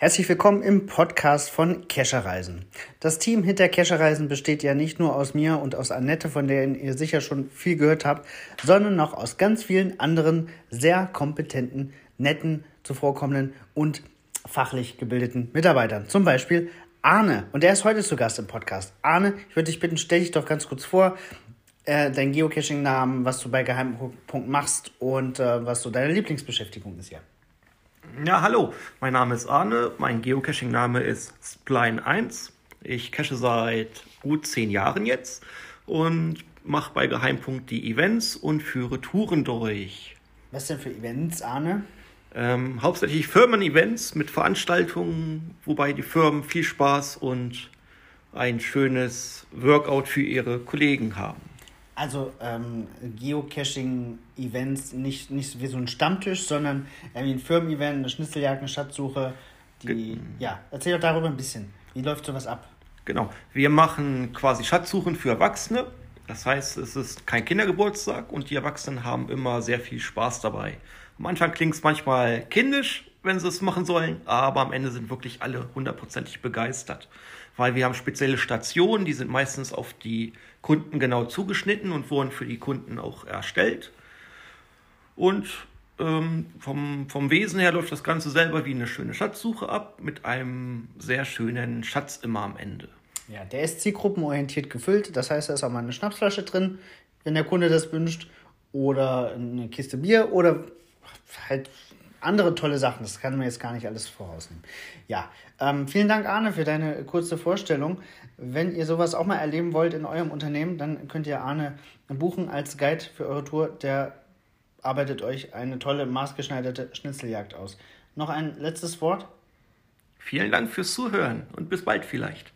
Herzlich willkommen im Podcast von Kescherreisen. Das Team hinter Kescherreisen besteht ja nicht nur aus mir und aus Annette, von der ihr sicher schon viel gehört habt, sondern auch aus ganz vielen anderen sehr kompetenten, netten, zuvorkommenden und fachlich gebildeten Mitarbeitern. Zum Beispiel Arne. Und der ist heute zu Gast im Podcast. Arne, ich würde dich bitten, stell dich doch ganz kurz vor, äh, dein Geocaching-Namen, was du bei Geheimpunkt machst und äh, was so deine Lieblingsbeschäftigung ist hier. Ja, hallo, mein Name ist Arne, mein Geocaching-Name ist Spline1. Ich cache seit gut zehn Jahren jetzt und mache bei Geheimpunkt die Events und führe Touren durch. Was denn für Events, Arne? Ähm, hauptsächlich Firmen-Events mit Veranstaltungen, wobei die Firmen viel Spaß und ein schönes Workout für ihre Kollegen haben. Also ähm, Geocaching-Events nicht, nicht wie so ein Stammtisch, sondern irgendwie ein Firmen-Event, eine Schnitzeljagd, eine Schatzsuche. Die, Ge ja, erzähl doch darüber ein bisschen. Wie läuft sowas ab? Genau. Wir machen quasi Schatzsuchen für Erwachsene. Das heißt, es ist kein Kindergeburtstag und die Erwachsenen haben immer sehr viel Spaß dabei. Am Anfang klingt es manchmal kindisch, wenn sie es machen sollen, aber am Ende sind wirklich alle hundertprozentig begeistert. Weil wir haben spezielle Stationen, die sind meistens auf die Kunden genau zugeschnitten und wurden für die Kunden auch erstellt. Und ähm, vom, vom Wesen her läuft das Ganze selber wie eine schöne Schatzsuche ab, mit einem sehr schönen Schatz immer am Ende. Ja, der ist zielgruppenorientiert gefüllt, das heißt, da ist auch mal eine Schnapsflasche drin, wenn der Kunde das wünscht, oder eine Kiste Bier oder halt andere tolle Sachen. Das kann man jetzt gar nicht alles vorausnehmen. Ja, ähm, vielen Dank, Arne, für deine kurze Vorstellung. Wenn ihr sowas auch mal erleben wollt in eurem Unternehmen, dann könnt ihr Arne buchen als Guide für eure Tour. Der arbeitet euch eine tolle, maßgeschneiderte Schnitzeljagd aus. Noch ein letztes Wort? Vielen Dank fürs Zuhören und bis bald vielleicht.